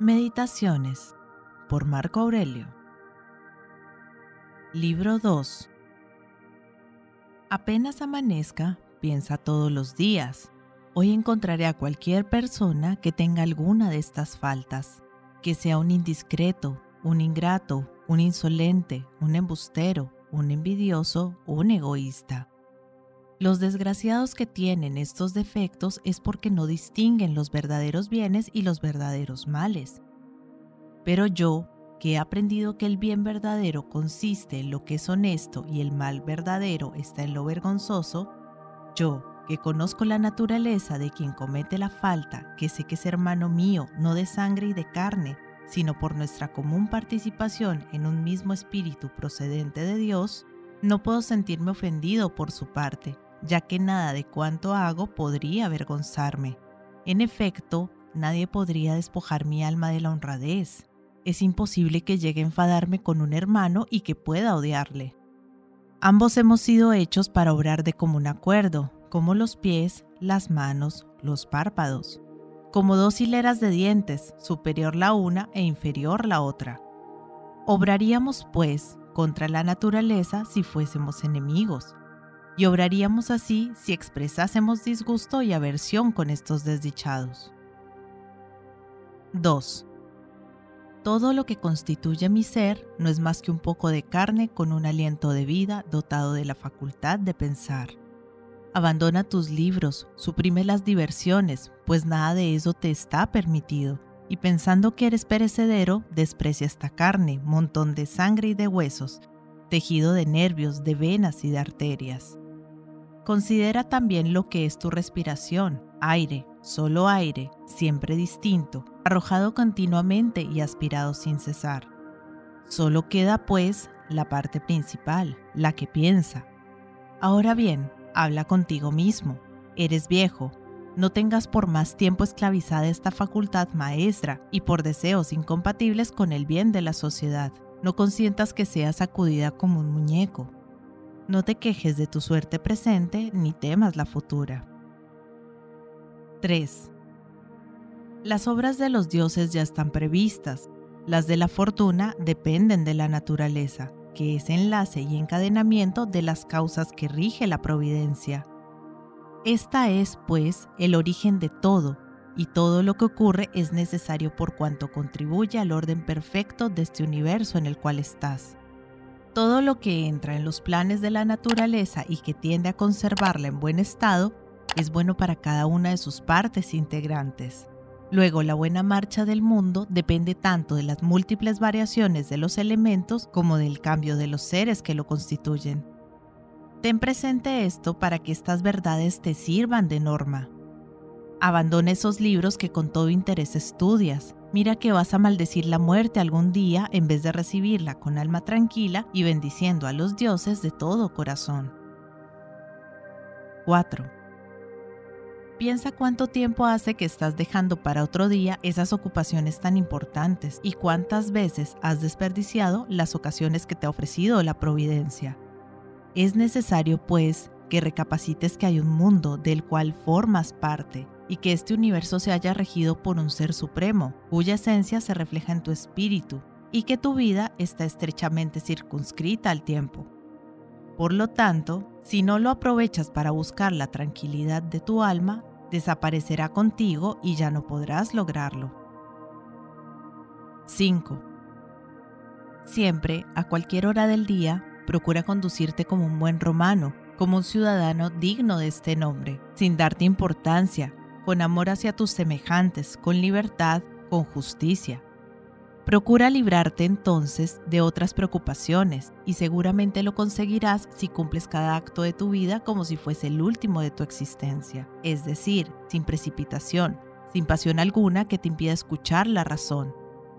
Meditaciones por Marco Aurelio. Libro 2. Apenas amanezca, piensa todos los días. Hoy encontraré a cualquier persona que tenga alguna de estas faltas, que sea un indiscreto, un ingrato, un insolente, un embustero, un envidioso un egoísta. Los desgraciados que tienen estos defectos es porque no distinguen los verdaderos bienes y los verdaderos males. Pero yo, que he aprendido que el bien verdadero consiste en lo que es honesto y el mal verdadero está en lo vergonzoso, yo, que conozco la naturaleza de quien comete la falta, que sé que es hermano mío, no de sangre y de carne, sino por nuestra común participación en un mismo espíritu procedente de Dios, no puedo sentirme ofendido por su parte, ya que nada de cuanto hago podría avergonzarme. En efecto, nadie podría despojar mi alma de la honradez. Es imposible que llegue a enfadarme con un hermano y que pueda odiarle. Ambos hemos sido hechos para obrar de común acuerdo, como los pies, las manos, los párpados, como dos hileras de dientes, superior la una e inferior la otra. Obraríamos, pues, contra la naturaleza si fuésemos enemigos, y obraríamos así si expresásemos disgusto y aversión con estos desdichados. 2. Todo lo que constituye mi ser no es más que un poco de carne con un aliento de vida dotado de la facultad de pensar. Abandona tus libros, suprime las diversiones, pues nada de eso te está permitido, y pensando que eres perecedero, desprecia esta carne, montón de sangre y de huesos, tejido de nervios, de venas y de arterias. Considera también lo que es tu respiración, aire, solo aire, siempre distinto, arrojado continuamente y aspirado sin cesar. Solo queda pues la parte principal, la que piensa. Ahora bien, habla contigo mismo. Eres viejo, no tengas por más tiempo esclavizada esta facultad maestra y por deseos incompatibles con el bien de la sociedad. No consientas que seas sacudida como un muñeco. No te quejes de tu suerte presente ni temas la futura. 3. Las obras de los dioses ya están previstas. Las de la fortuna dependen de la naturaleza, que es enlace y encadenamiento de las causas que rige la providencia. Esta es, pues, el origen de todo, y todo lo que ocurre es necesario por cuanto contribuye al orden perfecto de este universo en el cual estás. Todo lo que entra en los planes de la naturaleza y que tiende a conservarla en buen estado es bueno para cada una de sus partes integrantes. Luego, la buena marcha del mundo depende tanto de las múltiples variaciones de los elementos como del cambio de los seres que lo constituyen. Ten presente esto para que estas verdades te sirvan de norma. Abandona esos libros que con todo interés estudias, Mira que vas a maldecir la muerte algún día en vez de recibirla con alma tranquila y bendiciendo a los dioses de todo corazón. 4. Piensa cuánto tiempo hace que estás dejando para otro día esas ocupaciones tan importantes y cuántas veces has desperdiciado las ocasiones que te ha ofrecido la providencia. Es necesario, pues, que recapacites que hay un mundo del cual formas parte y que este universo se haya regido por un ser supremo, cuya esencia se refleja en tu espíritu, y que tu vida está estrechamente circunscrita al tiempo. Por lo tanto, si no lo aprovechas para buscar la tranquilidad de tu alma, desaparecerá contigo y ya no podrás lograrlo. 5. Siempre, a cualquier hora del día, procura conducirte como un buen romano, como un ciudadano digno de este nombre, sin darte importancia, con amor hacia tus semejantes, con libertad, con justicia. Procura librarte entonces de otras preocupaciones y seguramente lo conseguirás si cumples cada acto de tu vida como si fuese el último de tu existencia, es decir, sin precipitación, sin pasión alguna que te impida escuchar la razón,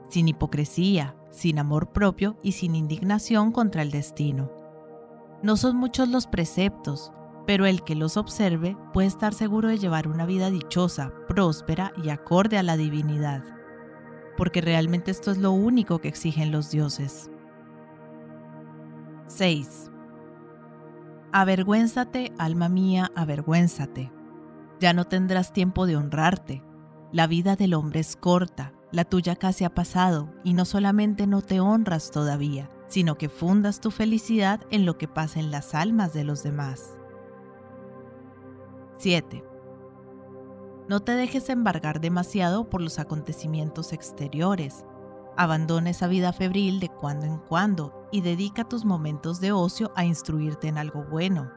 sin hipocresía, sin amor propio y sin indignación contra el destino. No son muchos los preceptos, pero el que los observe puede estar seguro de llevar una vida dichosa, próspera y acorde a la divinidad, porque realmente esto es lo único que exigen los dioses. 6. Avergüénzate, alma mía, avergüénzate. Ya no tendrás tiempo de honrarte. La vida del hombre es corta, la tuya casi ha pasado y no solamente no te honras todavía, sino que fundas tu felicidad en lo que pasa en las almas de los demás. 7. No te dejes embargar demasiado por los acontecimientos exteriores. Abandona esa vida febril de cuando en cuando y dedica tus momentos de ocio a instruirte en algo bueno.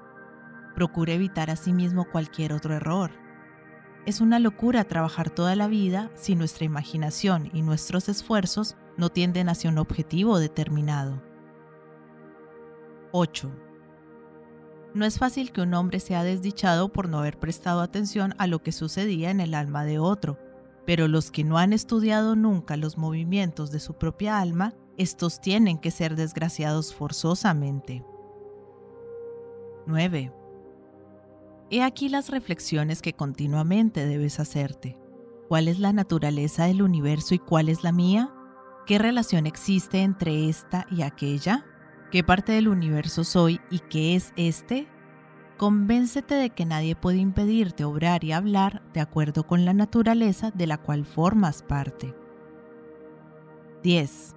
Procura evitar asimismo cualquier otro error. Es una locura trabajar toda la vida si nuestra imaginación y nuestros esfuerzos no tienden hacia un objetivo determinado. 8. No es fácil que un hombre sea desdichado por no haber prestado atención a lo que sucedía en el alma de otro, pero los que no han estudiado nunca los movimientos de su propia alma, estos tienen que ser desgraciados forzosamente. 9. He aquí las reflexiones que continuamente debes hacerte. ¿Cuál es la naturaleza del universo y cuál es la mía? ¿Qué relación existe entre esta y aquella? ¿Qué parte del universo soy y qué es este? Convéncete de que nadie puede impedirte obrar y hablar de acuerdo con la naturaleza de la cual formas parte. 10.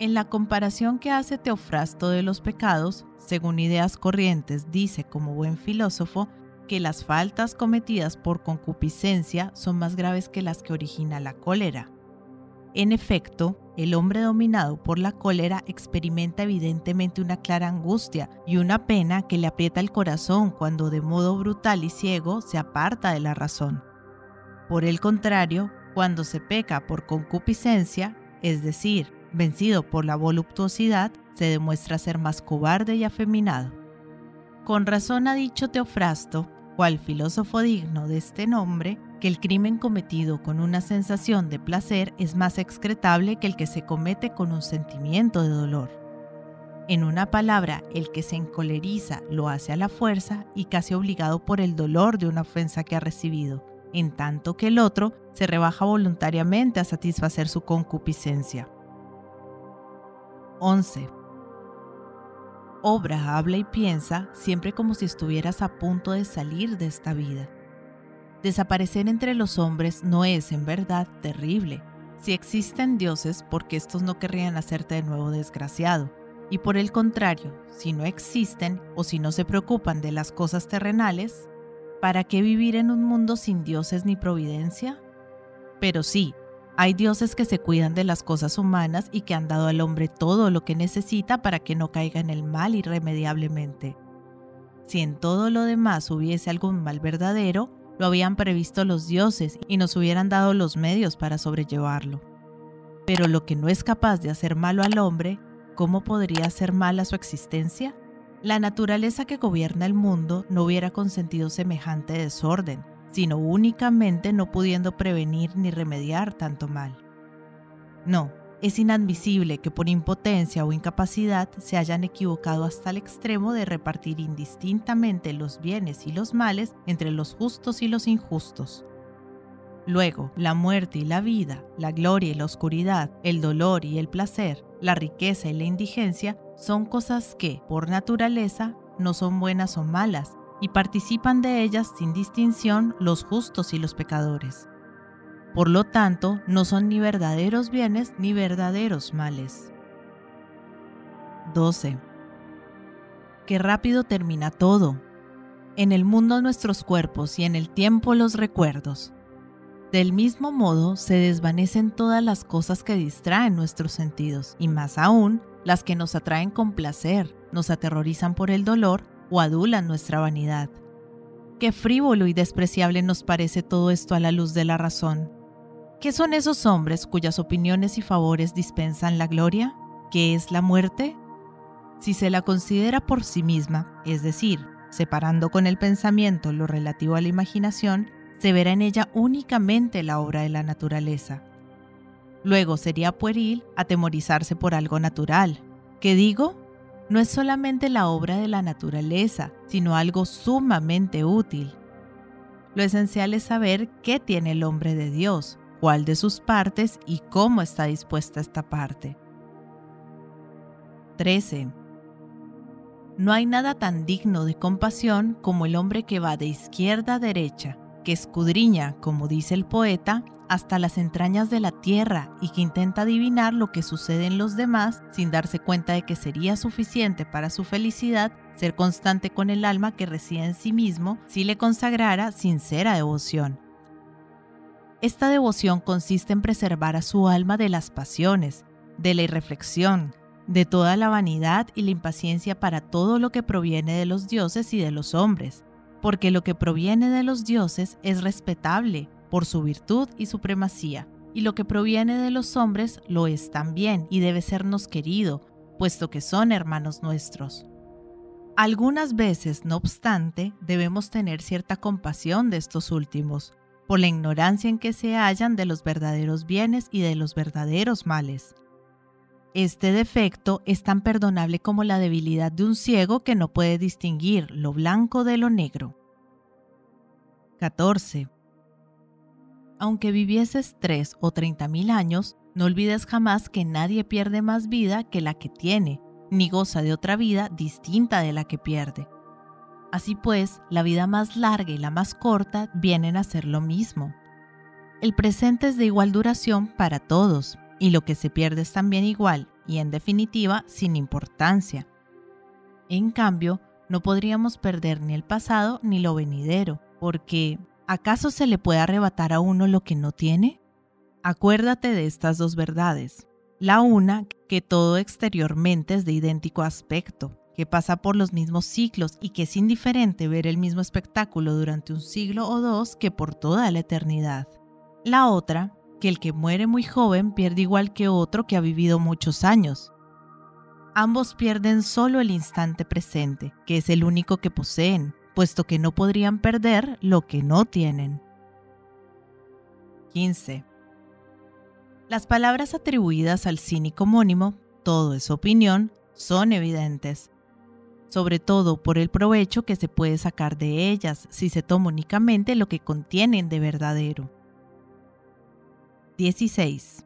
En la comparación que hace Teofrasto de los pecados, según ideas corrientes, dice como buen filósofo que las faltas cometidas por concupiscencia son más graves que las que origina la cólera. En efecto, el hombre dominado por la cólera experimenta evidentemente una clara angustia y una pena que le aprieta el corazón cuando de modo brutal y ciego se aparta de la razón. Por el contrario, cuando se peca por concupiscencia, es decir, vencido por la voluptuosidad, se demuestra ser más cobarde y afeminado. Con razón ha dicho Teofrasto, cual filósofo digno de este nombre, que el crimen cometido con una sensación de placer es más excretable que el que se comete con un sentimiento de dolor. En una palabra, el que se encoleriza lo hace a la fuerza y casi obligado por el dolor de una ofensa que ha recibido, en tanto que el otro se rebaja voluntariamente a satisfacer su concupiscencia. 11. Obra, habla y piensa siempre como si estuvieras a punto de salir de esta vida. Desaparecer entre los hombres no es en verdad terrible. Si existen dioses, porque estos no querrían hacerte de nuevo desgraciado. Y por el contrario, si no existen o si no se preocupan de las cosas terrenales, ¿para qué vivir en un mundo sin dioses ni providencia? Pero sí, hay dioses que se cuidan de las cosas humanas y que han dado al hombre todo lo que necesita para que no caiga en el mal irremediablemente. Si en todo lo demás hubiese algún mal verdadero, lo habían previsto los dioses y nos hubieran dado los medios para sobrellevarlo. Pero lo que no es capaz de hacer malo al hombre, ¿cómo podría hacer mal a su existencia? La naturaleza que gobierna el mundo no hubiera consentido semejante desorden, sino únicamente no pudiendo prevenir ni remediar tanto mal. No, es inadmisible que por impotencia o incapacidad se hayan equivocado hasta el extremo de repartir indistintamente los bienes y los males entre los justos y los injustos. Luego, la muerte y la vida, la gloria y la oscuridad, el dolor y el placer, la riqueza y la indigencia son cosas que, por naturaleza, no son buenas o malas, y participan de ellas sin distinción los justos y los pecadores. Por lo tanto, no son ni verdaderos bienes ni verdaderos males. 12. Qué rápido termina todo. En el mundo nuestros cuerpos y en el tiempo los recuerdos. Del mismo modo se desvanecen todas las cosas que distraen nuestros sentidos, y más aún las que nos atraen con placer, nos aterrorizan por el dolor o adulan nuestra vanidad. Qué frívolo y despreciable nos parece todo esto a la luz de la razón. ¿Qué son esos hombres cuyas opiniones y favores dispensan la gloria? ¿Qué es la muerte? Si se la considera por sí misma, es decir, separando con el pensamiento lo relativo a la imaginación, se verá en ella únicamente la obra de la naturaleza. Luego sería pueril atemorizarse por algo natural. ¿Qué digo? no es solamente la obra de la naturaleza, sino algo sumamente útil. Lo esencial es saber qué tiene el hombre de Dios, cuál de sus partes y cómo está dispuesta esta parte. 13. No hay nada tan digno de compasión como el hombre que va de izquierda a derecha, que escudriña, como dice el poeta, hasta las entrañas de la tierra y que intenta adivinar lo que sucede en los demás sin darse cuenta de que sería suficiente para su felicidad ser constante con el alma que reside en sí mismo si le consagrara sincera devoción. Esta devoción consiste en preservar a su alma de las pasiones, de la irreflexión, de toda la vanidad y la impaciencia para todo lo que proviene de los dioses y de los hombres, porque lo que proviene de los dioses es respetable por su virtud y supremacía, y lo que proviene de los hombres lo es también y debe sernos querido, puesto que son hermanos nuestros. Algunas veces, no obstante, debemos tener cierta compasión de estos últimos, por la ignorancia en que se hallan de los verdaderos bienes y de los verdaderos males. Este defecto es tan perdonable como la debilidad de un ciego que no puede distinguir lo blanco de lo negro. 14. Aunque vivieses tres o treinta mil años, no olvides jamás que nadie pierde más vida que la que tiene, ni goza de otra vida distinta de la que pierde. Así pues, la vida más larga y la más corta vienen a ser lo mismo. El presente es de igual duración para todos, y lo que se pierde es también igual y en definitiva sin importancia. En cambio, no podríamos perder ni el pasado ni lo venidero, porque ¿acaso se le puede arrebatar a uno lo que no tiene? Acuérdate de estas dos verdades. La una, que todo exteriormente es de idéntico aspecto, que pasa por los mismos ciclos y que es indiferente ver el mismo espectáculo durante un siglo o dos que por toda la eternidad. La otra, que el que muere muy joven pierde igual que otro que ha vivido muchos años. Ambos pierden solo el instante presente, que es el único que poseen, puesto que no podrían perder lo que no tienen. 15. Las palabras atribuidas al cínico homónimo, todo es opinión, son evidentes, sobre todo por el provecho que se puede sacar de ellas si se toma únicamente lo que contienen de verdadero. 16.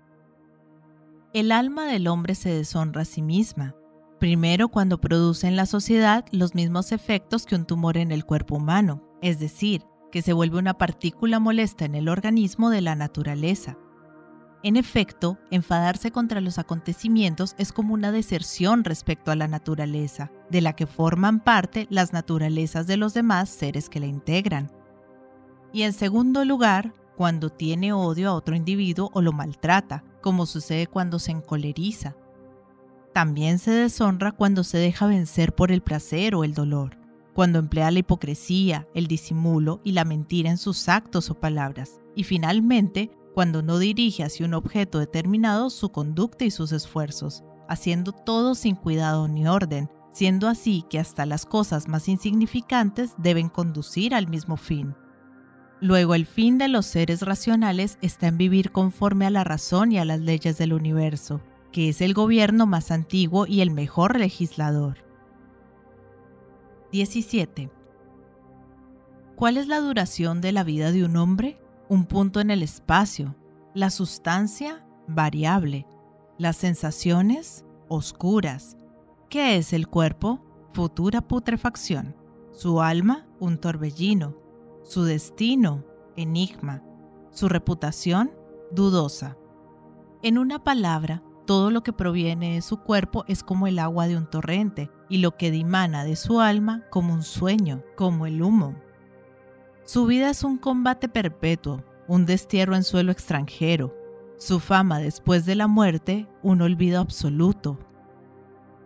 El alma del hombre se deshonra a sí misma, primero cuando produce en la sociedad los mismos efectos que un tumor en el cuerpo humano, es decir, que se vuelve una partícula molesta en el organismo de la naturaleza. En efecto, enfadarse contra los acontecimientos es como una deserción respecto a la naturaleza, de la que forman parte las naturalezas de los demás seres que la integran. Y en segundo lugar, cuando tiene odio a otro individuo o lo maltrata, como sucede cuando se encoleriza. También se deshonra cuando se deja vencer por el placer o el dolor, cuando emplea la hipocresía, el disimulo y la mentira en sus actos o palabras, y finalmente cuando no dirige hacia un objeto determinado su conducta y sus esfuerzos, haciendo todo sin cuidado ni orden, siendo así que hasta las cosas más insignificantes deben conducir al mismo fin. Luego el fin de los seres racionales está en vivir conforme a la razón y a las leyes del universo, que es el gobierno más antiguo y el mejor legislador. 17. ¿Cuál es la duración de la vida de un hombre? Un punto en el espacio. La sustancia, variable. Las sensaciones, oscuras. ¿Qué es el cuerpo? Futura putrefacción. Su alma, un torbellino su destino, enigma, su reputación, dudosa. En una palabra, todo lo que proviene de su cuerpo es como el agua de un torrente, y lo que dimana de su alma como un sueño, como el humo. Su vida es un combate perpetuo, un destierro en suelo extranjero, su fama después de la muerte un olvido absoluto.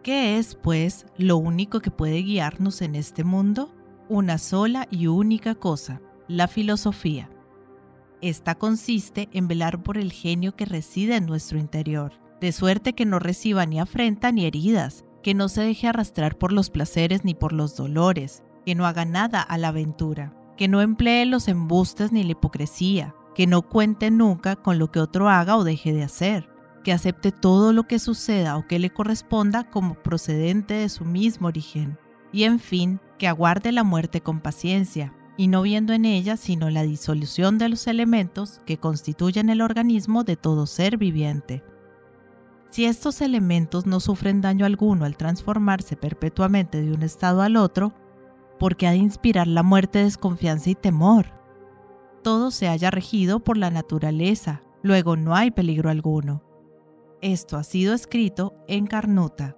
¿Qué es, pues, lo único que puede guiarnos en este mundo? una sola y única cosa, la filosofía. Esta consiste en velar por el genio que reside en nuestro interior, de suerte que no reciba ni afrenta ni heridas, que no se deje arrastrar por los placeres ni por los dolores, que no haga nada a la aventura, que no emplee los embustes ni la hipocresía, que no cuente nunca con lo que otro haga o deje de hacer, que acepte todo lo que suceda o que le corresponda como procedente de su mismo origen, y en fin, que aguarde la muerte con paciencia, y no viendo en ella sino la disolución de los elementos que constituyen el organismo de todo ser viviente. Si estos elementos no sufren daño alguno al transformarse perpetuamente de un estado al otro, ¿por qué ha de inspirar la muerte desconfianza y temor? todo se haya regido por la naturaleza, luego no hay peligro alguno. Esto ha sido escrito en Carnuta.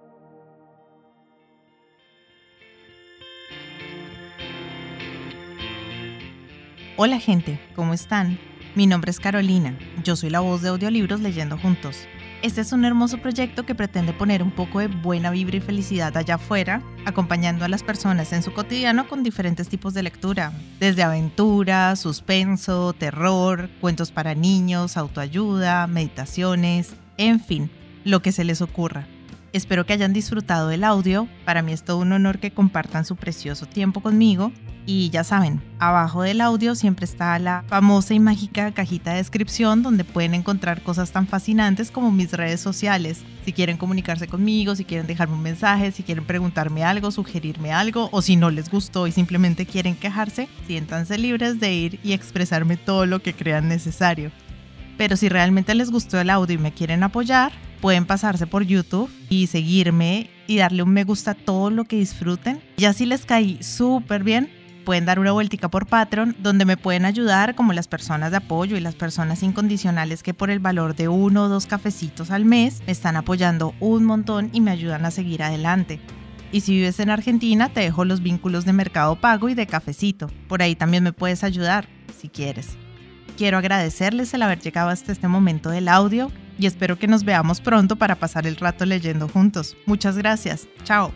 Hola gente, ¿cómo están? Mi nombre es Carolina, yo soy la voz de audiolibros leyendo juntos. Este es un hermoso proyecto que pretende poner un poco de buena vibra y felicidad allá afuera, acompañando a las personas en su cotidiano con diferentes tipos de lectura, desde aventura, suspenso, terror, cuentos para niños, autoayuda, meditaciones, en fin, lo que se les ocurra. Espero que hayan disfrutado del audio, para mí es todo un honor que compartan su precioso tiempo conmigo y ya saben, abajo del audio siempre está la famosa y mágica cajita de descripción donde pueden encontrar cosas tan fascinantes como mis redes sociales. Si quieren comunicarse conmigo, si quieren dejarme un mensaje, si quieren preguntarme algo, sugerirme algo o si no les gustó y simplemente quieren quejarse, siéntanse libres de ir y expresarme todo lo que crean necesario. Pero si realmente les gustó el audio y me quieren apoyar, pueden pasarse por YouTube y seguirme y darle un me gusta a todo lo que disfruten. Ya si les caí súper bien, pueden dar una vueltica por Patreon, donde me pueden ayudar como las personas de apoyo y las personas incondicionales que por el valor de uno o dos cafecitos al mes me están apoyando un montón y me ayudan a seguir adelante. Y si vives en Argentina, te dejo los vínculos de Mercado Pago y de Cafecito. Por ahí también me puedes ayudar, si quieres. Quiero agradecerles el haber llegado hasta este momento del audio y espero que nos veamos pronto para pasar el rato leyendo juntos. Muchas gracias. Chao.